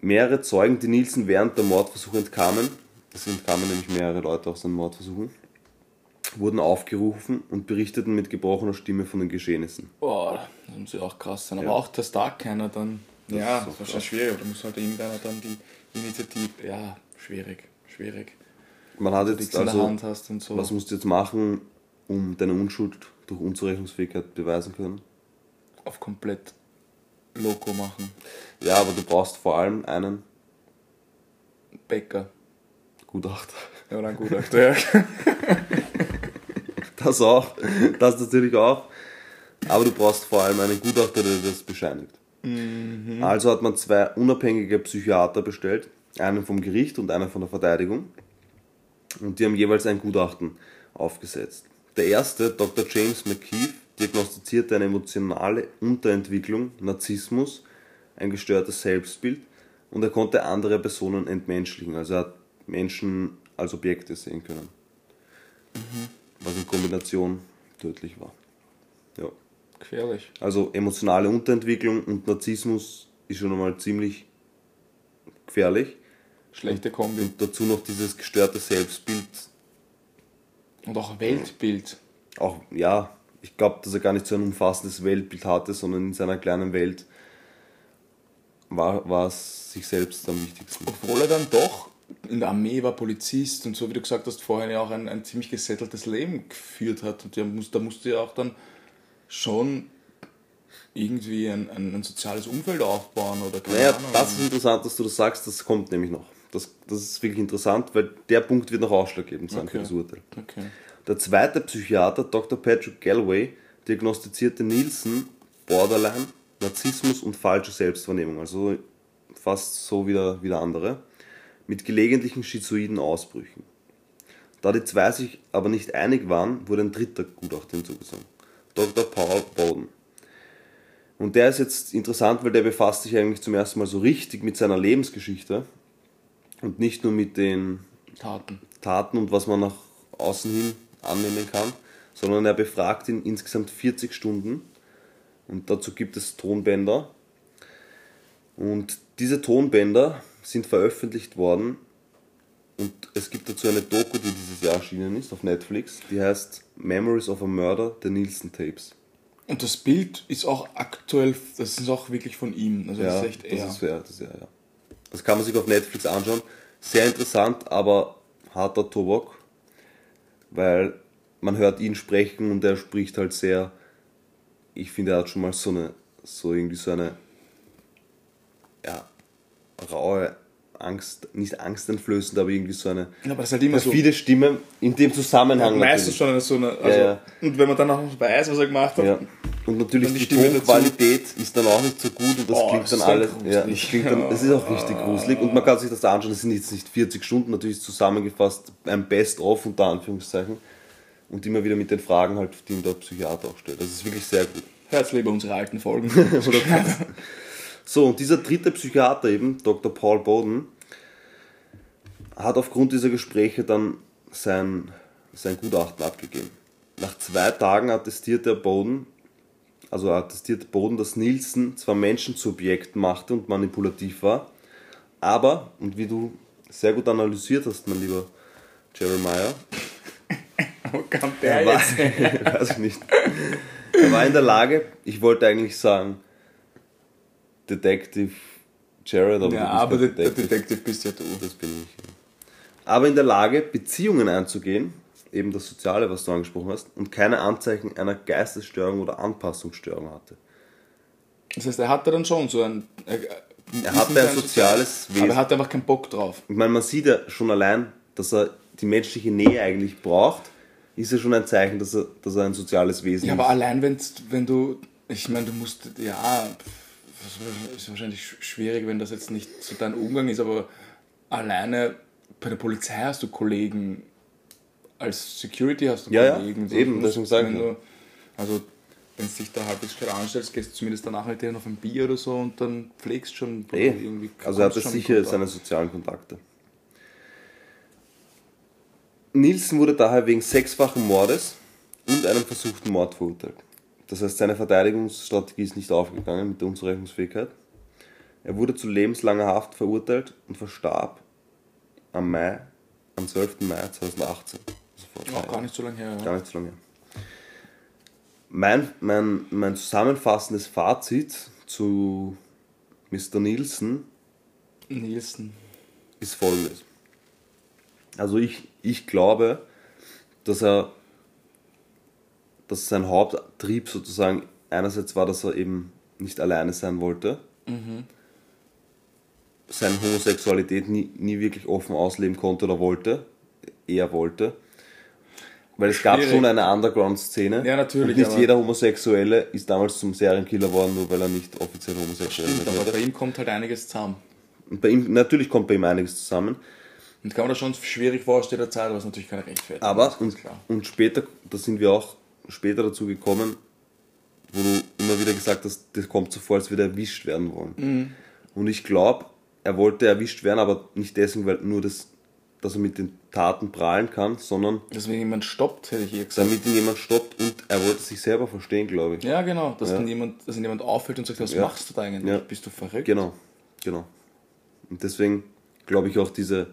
Mehrere Zeugen, die Nielsen während der Mordversuche entkamen, es entkamen nämlich mehrere Leute aus seinen Mordversuchen, wurden aufgerufen und berichteten mit gebrochener Stimme von den Geschehnissen. Boah, das muss ja auch krass sein. Aber Ja. auch, dass da keiner dann. Das ja, ist das war schon krass. schwierig. Da muss halt irgendeiner dann die Initiative. Ja, schwierig, schwierig. Man hat Nichts jetzt in der also, Hand hast und so. was musst du jetzt machen, um deine Unschuld durch Unzurechnungsfähigkeit beweisen können? auf komplett Loco machen. Ja, aber du brauchst vor allem einen Bäcker. Gutachter. Ja, oder ein Gutachter. ja. Das auch, das natürlich auch. Aber du brauchst vor allem einen Gutachter, der das bescheinigt. Also hat man zwei unabhängige Psychiater bestellt, einen vom Gericht und einen von der Verteidigung. Und die haben jeweils ein Gutachten aufgesetzt. Der erste, Dr. James McKeith, diagnostizierte eine emotionale Unterentwicklung, Narzissmus, ein gestörtes Selbstbild und er konnte andere Personen entmenschlichen. Also er hat Menschen als Objekte sehen können was in Kombination tödlich war. Ja. Gefährlich. Also emotionale Unterentwicklung und Narzissmus ist schon einmal ziemlich gefährlich. Schlechte Kombi. Und dazu noch dieses gestörte Selbstbild. Und auch Weltbild. Auch, ja, ich glaube, dass er gar nicht so ein umfassendes Weltbild hatte, sondern in seiner kleinen Welt war, war es sich selbst am wichtigsten. Obwohl er dann doch in der Armee war, Polizist und so, wie du gesagt hast, vorher ja auch ein, ein ziemlich gesetteltes Leben geführt hat. Und muss, da musste ja auch dann schon irgendwie ein, ein, ein soziales Umfeld aufbauen oder keine Naja, Ahnung. das ist interessant, dass du das sagst, das kommt nämlich noch. Das, das ist wirklich interessant, weil der Punkt wird noch ausschlaggebend sein für Okay. das Urteil. Okay. Der zweite Psychiater, Dr. Patrick Galloway, diagnostizierte Nielsen Borderline, Narzissmus und falsche Selbstwahrnehmung, also fast so wie der, wie der andere, mit gelegentlichen schizoiden Ausbrüchen. Da die zwei sich aber nicht einig waren, wurde ein dritter Gutachter hinzugezogen, Dr. Paul Bowden. Und der ist jetzt interessant, weil der befasst sich eigentlich zum ersten Mal so richtig mit seiner Lebensgeschichte und nicht nur mit den Taten. Taten und was man nach außen hin annehmen kann, sondern er befragt ihn insgesamt 40 Stunden und dazu gibt es Tonbänder. Und diese Tonbänder sind veröffentlicht worden und es gibt dazu eine Doku, die dieses Jahr erschienen ist auf Netflix, die heißt Memories of a Murder, The Nielsen Tapes. Und das Bild ist auch aktuell, das ist auch wirklich von ihm. Also das Ja, ist echt er. das ist, ja, das ist ja, ja. Das kann man sich auf Netflix anschauen. Sehr interessant, aber harter Tobak, weil man hört ihn sprechen und er spricht halt sehr. Ich finde, er hat schon mal so eine, so irgendwie so eine, ja, raue Angst, nicht angsteinflößend, aber irgendwie so eine Ja, aber das ist halt immer so. viele Stimme in dem Zusammenhang. Meistens natürlich. schon so eine. Also, ja. Und wenn man dann auch noch weiß, was er gemacht hat, Ja. Und natürlich die die. Tonqualität ist dann auch nicht so gut und das Oh, klingt dann alles. Ja, das, klingt dann, das ist auch richtig gruselig und man kann sich das anschauen, das sind jetzt nicht 40 Stunden, natürlich zusammengefasst ein Best-of unter Anführungszeichen und immer wieder mit den Fragen halt, die ihm der Psychiater auch stellt. Das ist wirklich sehr gut. hört lieber unsere alten Folgen. So, und dieser dritte Psychiater eben, Dr. Paul Bowden, hat aufgrund dieser Gespräche dann sein, sein Gutachten abgegeben. Nach zwei Tagen attestierte Bowden, also attestierte Bowden, dass Nielsen zwar Menschen zu Objekten machte und manipulativ war, aber, und wie du sehr gut analysiert hast, mein lieber Jeremiah, Wo kam der er war, jetzt? weiß ich nicht. Er war in der Lage, ich wollte eigentlich sagen, Detective Jared, aber Ja, aber der, der Detective bist ja du. Das bin ich. ja. Aber in der Lage, Beziehungen einzugehen, eben das Soziale, was du angesprochen hast, und keine Anzeichen einer Geistesstörung oder Anpassungsstörung hatte. Das heißt, er hatte dann schon so ein. Er, Er hatte ein soziales Aber er Wesen. hatte einfach keinen Bock drauf. Ich meine, man sieht ja schon allein, dass er die menschliche Nähe eigentlich braucht, ist ja schon ein Zeichen, dass er, dass er ein soziales Wesen Ja, ist. aber allein wenn's, wenn du. Ich meine, du musst. Ja, das ist wahrscheinlich sch- schwierig, wenn das jetzt nicht so dein Umgang ist, aber alleine bei der Polizei hast du Kollegen. Als Security hast du Ja, ja, Kollegen. eben, du deswegen sag ich wenn ja. du, Also, wenn du dich da halbwegs gescheit anstellst, gehst du zumindest danach mit denen auf ein Bier oder so und dann pflegst schon. Eh, irgendwie also er schon in sicher Kontakt. seine sozialen Kontakte. Nielsen wurde daher wegen sechsfachen Mordes und einem versuchten Mord verurteilt. Das heißt, seine Verteidigungsstrategie ist nicht aufgegangen mit der Unzurechnungsfähigkeit. Er wurde zu lebenslanger Haft verurteilt und verstarb am Mai, am 12. Mai 2018. Also Auch gar nicht so lange her. Ja. Gar nicht so lange. Mein, mein, mein zusammenfassendes Fazit zu Mr. Nielsen Nielsen. ist folgendes. Also ich, ich glaube, dass er, dass sein Haupttrieb sozusagen einerseits war, dass er eben nicht alleine sein wollte, seine Homosexualität nie, nie wirklich offen ausleben konnte oder wollte, eher wollte. Weil es gab Schwierig. schon eine Underground-Szene. Ja, natürlich, Und nicht aber- jeder Homosexuelle ist damals zum Serienkiller worden, nur weil er nicht offiziell homosexuell Stimmt, aber bei ihm kommt halt einiges zusammen. Und bei ihm, natürlich kommt bei ihm einiges zusammen. Und kann man das schon schwierig vorstellen der Zeit, aber es ist natürlich keine Rechtfertigung. Aber, ist ganz und, und später, da sind wir auch später dazu gekommen, wo du immer wieder gesagt hast, das kommt so vor, als würde er erwischt werden wollen. Mhm. Und ich glaube, er wollte erwischt werden, aber nicht deswegen, weil nur das, dass er mit den Taten prahlen kann, sondern Dass wenn jemand stoppt, hätte ich eher gesagt. damit ihn jemand stoppt und er wollte sich selber verstehen, glaube ich. Ja, genau. Dass, Ja. Dann jemand, dass ihn jemand auffällt und sagt, was Ja. machst du da eigentlich? Ja. Bist du verrückt? Genau, genau. Und deswegen glaube ich auch diese,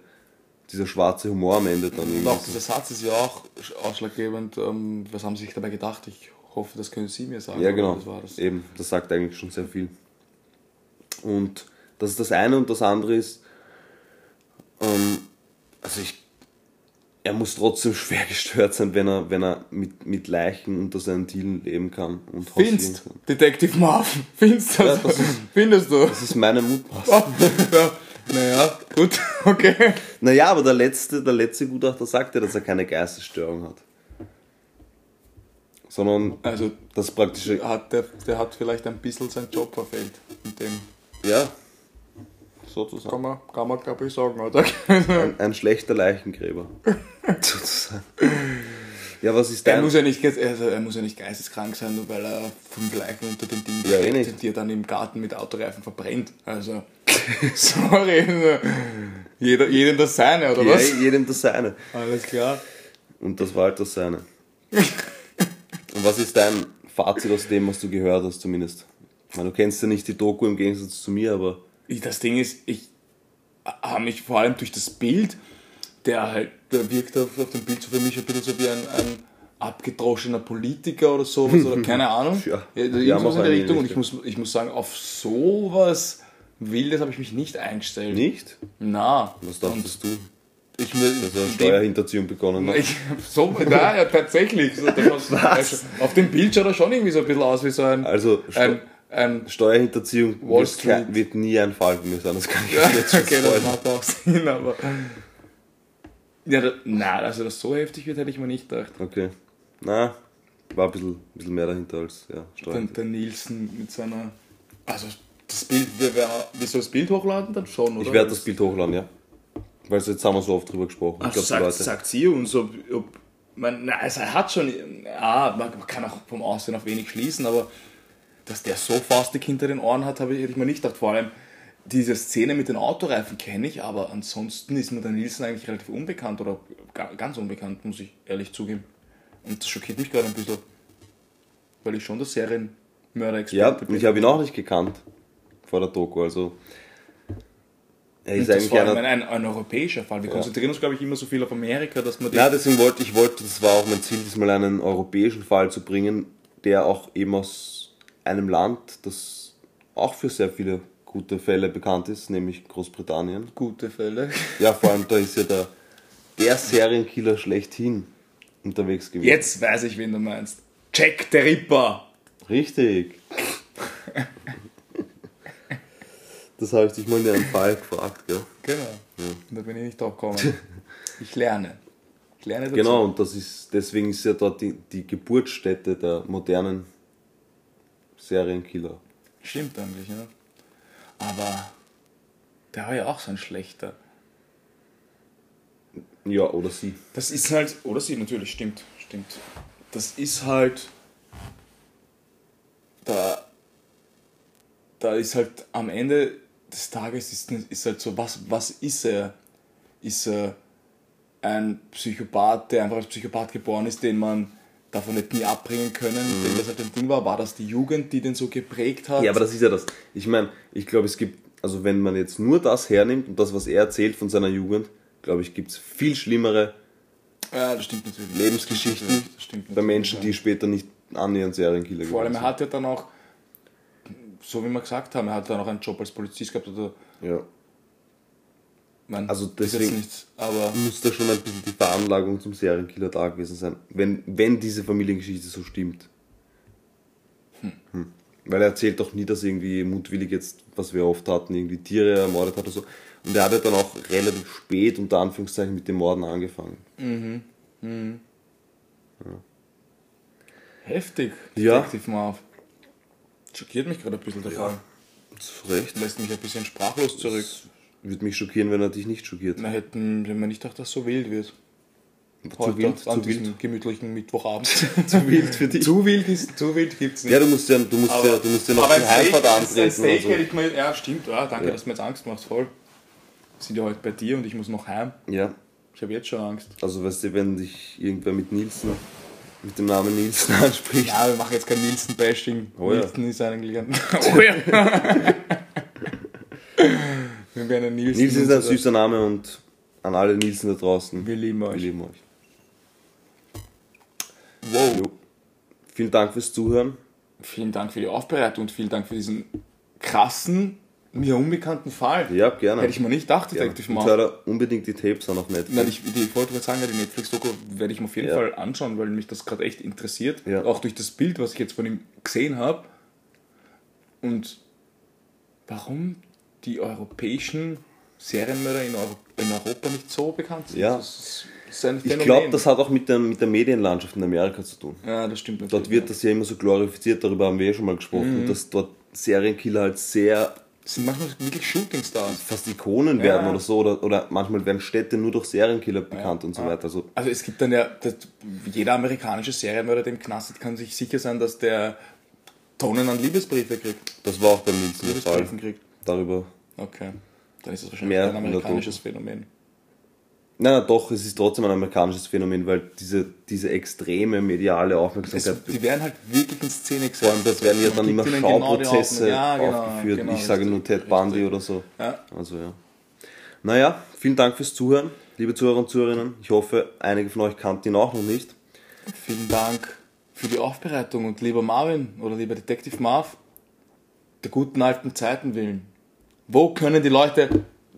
dieser schwarze Humor am Ende dann irgendwie. auch dieser Satz ist ja auch ausschlaggebend. Ähm, was haben sie sich dabei gedacht? Ich hoffe, das können Sie mir sagen. Ja, genau. Das war das. Eben, das sagt eigentlich schon sehr viel. Und das ist das eine und das andere ist, ähm, Also ich. Er muss trotzdem schwer gestört sein, wenn er, wenn er mit, mit Leichen unter seinen Dielen leben kann und Findest, kann. Detective Marvin, findest du Ja, das? ist- Findest du? Das ist meine Mutmaßung. ja. Naja, gut, okay. Naja, aber der letzte, der letzte Gutachter sagte, dass er keine Geistesstörung hat. Sondern Also, das praktische. hat der, der hat vielleicht ein bisschen seinen Job verfehlt. Mit dem Ja. Sozusagen. kann man, kann man glaube ich, sagen, oder? Ein, ein schlechter Leichengräber. sozusagen. Ja, was ist Er dein. muss, ja nicht, also er muss ja nicht geisteskrank sein, nur weil er fünf Leichen unter den Dingen Ja, eh trägt, die er dann im Garten mit Autoreifen verbrennt. Also, sorry. also, Jeder, jedem das seine, oder ja, was? jedem das seine. Alles klar. Und das war halt das seine. Und was ist dein Fazit aus dem, was du gehört hast, zumindest? Ich meine, du kennst ja nicht die Doku im Gegensatz zu mir, aber. Ich, das Ding ist, ich habe mich vor allem durch das Bild, der halt, der wirkt auf, auf dem Bild so für mich ein bisschen so wie ein, ein abgedroschener Politiker oder sowas, oder keine Ahnung. Ja. ja irgendwas in der Richtung. Und ich muss, ich muss sagen, auf sowas Wildes habe ich mich nicht eingestellt. Nicht? Na. Was dachtest du? Ich mir, Dass er dem- Steuerhinterziehung begonnen hat? ich, so, na, ja, tatsächlich. So, was? Auf dem Bild schaut er schon irgendwie so ein bisschen aus wie so ein, Also, ein, ein Steuerhinterziehung Wall wird, Street. kein- wird nie ein Fall für mich sein, das kann ich Ja, jetzt schon okay, das macht auch Sinn, aber. Ja, da, nein, also dass so heftig wird, hätte ich mir nicht gedacht. Okay. Na, war ein bisschen, ein bisschen mehr dahinter als ja, Der, Steuerhinterziehung. der Nielsen mit seiner. Also das Bild, wir wir sollen das Bild hochladen dann schon, oder? Ich werde das Bild hochladen, ja. Weil so jetzt haben wir so oft drüber gesprochen. Ach, ich glaube, die sagt, sagt sie uns, ob. ob man, na, also er hat schon. Ja, man, man kann auch vom Aussehen auf wenig schließen, aber dass der so fastig hinter den Ohren hat, habe ich, hätte ich mir nicht gedacht. Vor allem diese Szene mit den Autoreifen kenne ich, aber ansonsten ist mir der Nielsen eigentlich relativ unbekannt oder ga- ganz unbekannt, muss ich ehrlich zugeben. Und das schockiert mich gerade ein bisschen. Weil ich schon der Ja, Serienmörder-Experte bin. ich habe ihn auch nicht gekannt vor der Doku, also. Er ist das eigentlich einer. ein, ein europäischer Fall. Wir konzentrieren uns, glaube ich, immer so viel auf Amerika, dass man Ja, deswegen wollte ich, wollte, das war auch mein Ziel, diesmal einen europäischen Fall zu bringen, der auch eben aus einem Land, das auch für sehr viele gute Fälle bekannt ist, nämlich Großbritannien. gute Fälle. Ja, vor allem da ist ja der, der Serienkiller schlechthin unterwegs gewesen. Jetzt weiß ich, wen du meinst. Jack der Ripper. Richtig. Das habe ich dich mal in einem Fall gefragt, gell? Genau. Da bin ich nicht drauf gekommen. Ich lerne. Ich lerne dazu. Genau, und das ist, deswegen ist ja dort die, die Geburtsstätte der modernen Serienkiller. Stimmt eigentlich, ja. Aber der war ja auch so ein schlechter. Ja, oder sie. Das ist halt, oder sie natürlich, stimmt, stimmt. Das ist halt, da, da ist halt am Ende des Tages ist, ist halt so, was, was ist er? Ist er ein Psychopath, der einfach als Psychopath geboren ist, den man davon nicht nie abbringen können, denn das halt ein Ding war? War das die Jugend, die den so geprägt hat? Ja, aber das ist ja das. Ich meine, ich glaube, es gibt, also wenn man jetzt nur das hernimmt und das, was er erzählt von seiner Jugend, glaube ich, gibt es viel schlimmere ja. Lebensgeschichten Das stimmt, das stimmt bei Menschen, die später nicht annähernd Serienkiller Vor allem, geworden er hat ja dann auch, so wie wir gesagt haben, er hat dann auch einen Job als Polizist gehabt oder. Ja. Nein, Also deswegen- nichts, aber Muss da schon ein bisschen die Veranlagung zum Serienkiller da gewesen sein, wenn, wenn diese Familiengeschichte so stimmt. Hm. Weil er erzählt doch nie, dass irgendwie mutwillig jetzt, was wir oft hatten, irgendwie Tiere ermordet hat oder so. Und er hat ja dann auch relativ spät, unter Anführungszeichen, mit dem Morden angefangen. heftig, Ja. Detective Marv. Schockiert mich gerade ein bisschen der Fall. Zu Recht. Lässt mich ein bisschen sprachlos zurück. Würde mich schockieren, wenn er dich nicht schockiert. Na, hätten wir nicht gedacht, dass so wild wird. zu wild, an zu diesem wild. gemütlichen Mittwochabend. Zu wild für dich. zu wild ist, zu wild gibt's nicht. Ja, du musst ja, du musst ja, du musst ja noch aber Heimfahrt antreten. Steak so. hätte ich mir, ja, stimmt, ja, danke, Ja. dass du mir jetzt Angst machst, voll. Wir sind ja heute bei dir und ich muss noch heim. Ja, Ich habe jetzt schon Angst. also weißt du, wenn dich irgendwer mit Nielsen, mit dem Namen Nielsen anspricht, Ja, wir machen jetzt kein Nielsen-Bashing. Oh ja. Nielsen ist eigentlich ein. Oh ja! Wir einen Nielsen. Nielsen ist ein süßer Name und an alle Nielsen da draußen, Wir lieben wir euch. lieben euch. Wow. Jo. Vielen Dank fürs Zuhören. Vielen Dank für die Aufbereitung und vielen Dank für diesen krassen mir unbekannten Fall. Ja, gerne. Hätte ich mir nicht gedacht. Detective Und Mouth. hör da unbedingt die Tapes an auf Netflix. Nein, ich, ich wollte gerade sagen, ja, die Netflix-Doku werde ich mir auf jeden Ja. Fall anschauen, weil mich das gerade echt interessiert. Ja. Auch durch das Bild, was ich jetzt von ihm gesehen habe. Und warum die europäischen Serienmörder in, Euro in Europa nicht so bekannt sind. Ja. Das ist, ich glaube, das hat auch mit der, mit der Medienlandschaft in Amerika zu tun. Ja, das stimmt. Dort wird das ja immer so glorifiziert, darüber haben wir eh schon mal gesprochen, dass dort Serienkiller halt sehr ja. Sind manchmal wirklich Shootingstars. fast Ikonen werden Ja. oder so, oder, oder manchmal werden Städte nur durch Serienkiller bekannt und so weiter. Also, Also es gibt dann ja, das, jeder amerikanische Serienmörder, der im Knast sitzt, kann sich sicher sein, dass der Tonnen an Liebesbriefe kriegt. das war auch beim Nilsen der Fall. Liebesbriefen kriegt. Darüber. Okay. Dann ist das wahrscheinlich Mehr ein amerikanisches Phänomen. Nein, nein, doch, es ist trotzdem ein amerikanisches Phänomen, weil diese, diese extreme mediale Es, Aufmerksamkeit. die werden halt wirklich in Szene gesetzt. vor allem, das werden ja dann immer genau Schauprozesse Aufmerksamkeit. ja, genau, aufgeführt. genau, ich sage nur Ted Bundy oder so. Ja. Also ja. Naja, vielen Dank fürs Zuhören, liebe Zuhörer und Zuhörerinnen. Ich hoffe, einige von euch kannten ihn auch noch nicht. Vielen Dank für die Aufbereitung und lieber Marvin oder lieber Detective Marv, der guten alten Zeiten willen. Wo können die Leute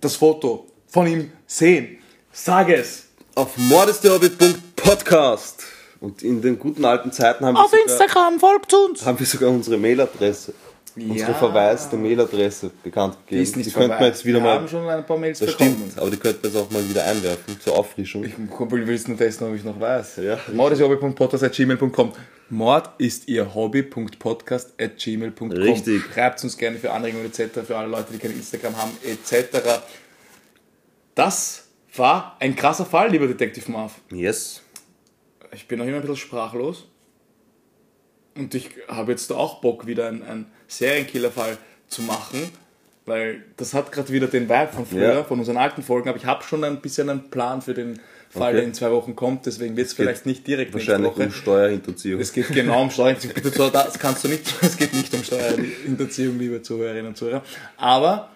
das Foto von ihm sehen? Sag es! Auf mordestehobbit.podcast und in den guten alten Zeiten haben wir, Auf sogar, Instagram, folgt uns! haben wir sogar unsere Mailadresse, unsere Ja. verwaiste Mailadresse bekannt gegeben. Die ist nicht die könnten wir jetzt wieder wir mal haben schon ein paar Mails Das bekommen. stimmt, aber die könnten wir jetzt auch mal wieder einwerfen zur Auffrischung. Ich Kumpel willst nur testen, ob ich noch weiß. Ja. Mord ist ihr Hobby.podcast.gmail.com Mord ist ihr Hobby.podcast.gmail.com Richtig. Schreibt uns gerne für Anregungen etc., für alle Leute, die kein Instagram haben etc. Das war ein krasser Fall, lieber Detective Marv. yes. Ich bin noch immer ein bisschen sprachlos. Und ich habe jetzt auch Bock, wieder einen, einen Serienkiller-Fall zu machen, weil das hat gerade wieder den Vibe von früher, Ja. von unseren alten Folgen, aber ich habe schon ein bisschen einen Plan für den Fall, Okay. der in zwei Wochen kommt, deswegen wird es vielleicht nicht direkt Wahrscheinlich um. Steuerhinterziehung. Es geht genau um Steuerhinterziehung. Bitte, das kannst du nicht, es geht nicht um Steuerhinterziehung, liebe Zuhörerinnen und Zuhörer. Aber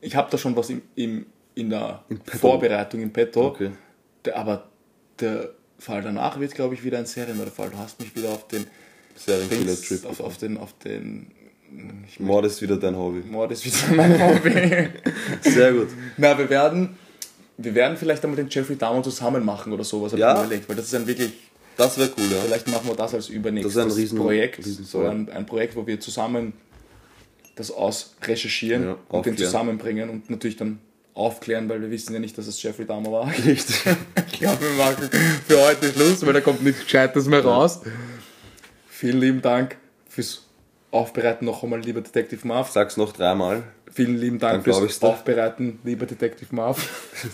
ich habe da schon was im, im, in der petto. Vorbereitung im Petto. Okay. Der, aber der Fall danach wird, glaube ich, wieder ein Serienmörderfall. Du hast mich wieder auf den Serienkiller-Trip. auf, auf den auf den ich Mord ist wieder dein Hobby. Mord ist wieder mein Hobby. Sehr gut. Na, wir werden wir werden vielleicht einmal den Jeffrey Dahmer zusammen machen oder sowas, habe Ja. ich mir überlegt, weil das ist ein wirklich Das wäre cool, ja. Vielleicht machen wir das als übernächstes Das ist ein Riesen- Projekt. Riesen- so ein, ein Projekt, wo wir zusammen das ausrecherchieren Ja, und den zusammenbringen und natürlich dann aufklären, weil wir wissen ja nicht, dass es Jeffrey Dahmer war. Ich glaube, wir machen für heute Schluss, weil da kommt nichts Gescheites mehr raus. Vielen lieben Dank fürs Aufbereiten noch einmal, lieber Detective Marv. Sag's noch dreimal. Vielen lieben Dank fürs. Aufbereiten, lieber Detective Marv.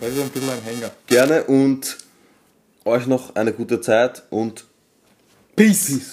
Das ist ein bisschen ein Hänger. Gerne und euch noch eine gute Zeit und Peace.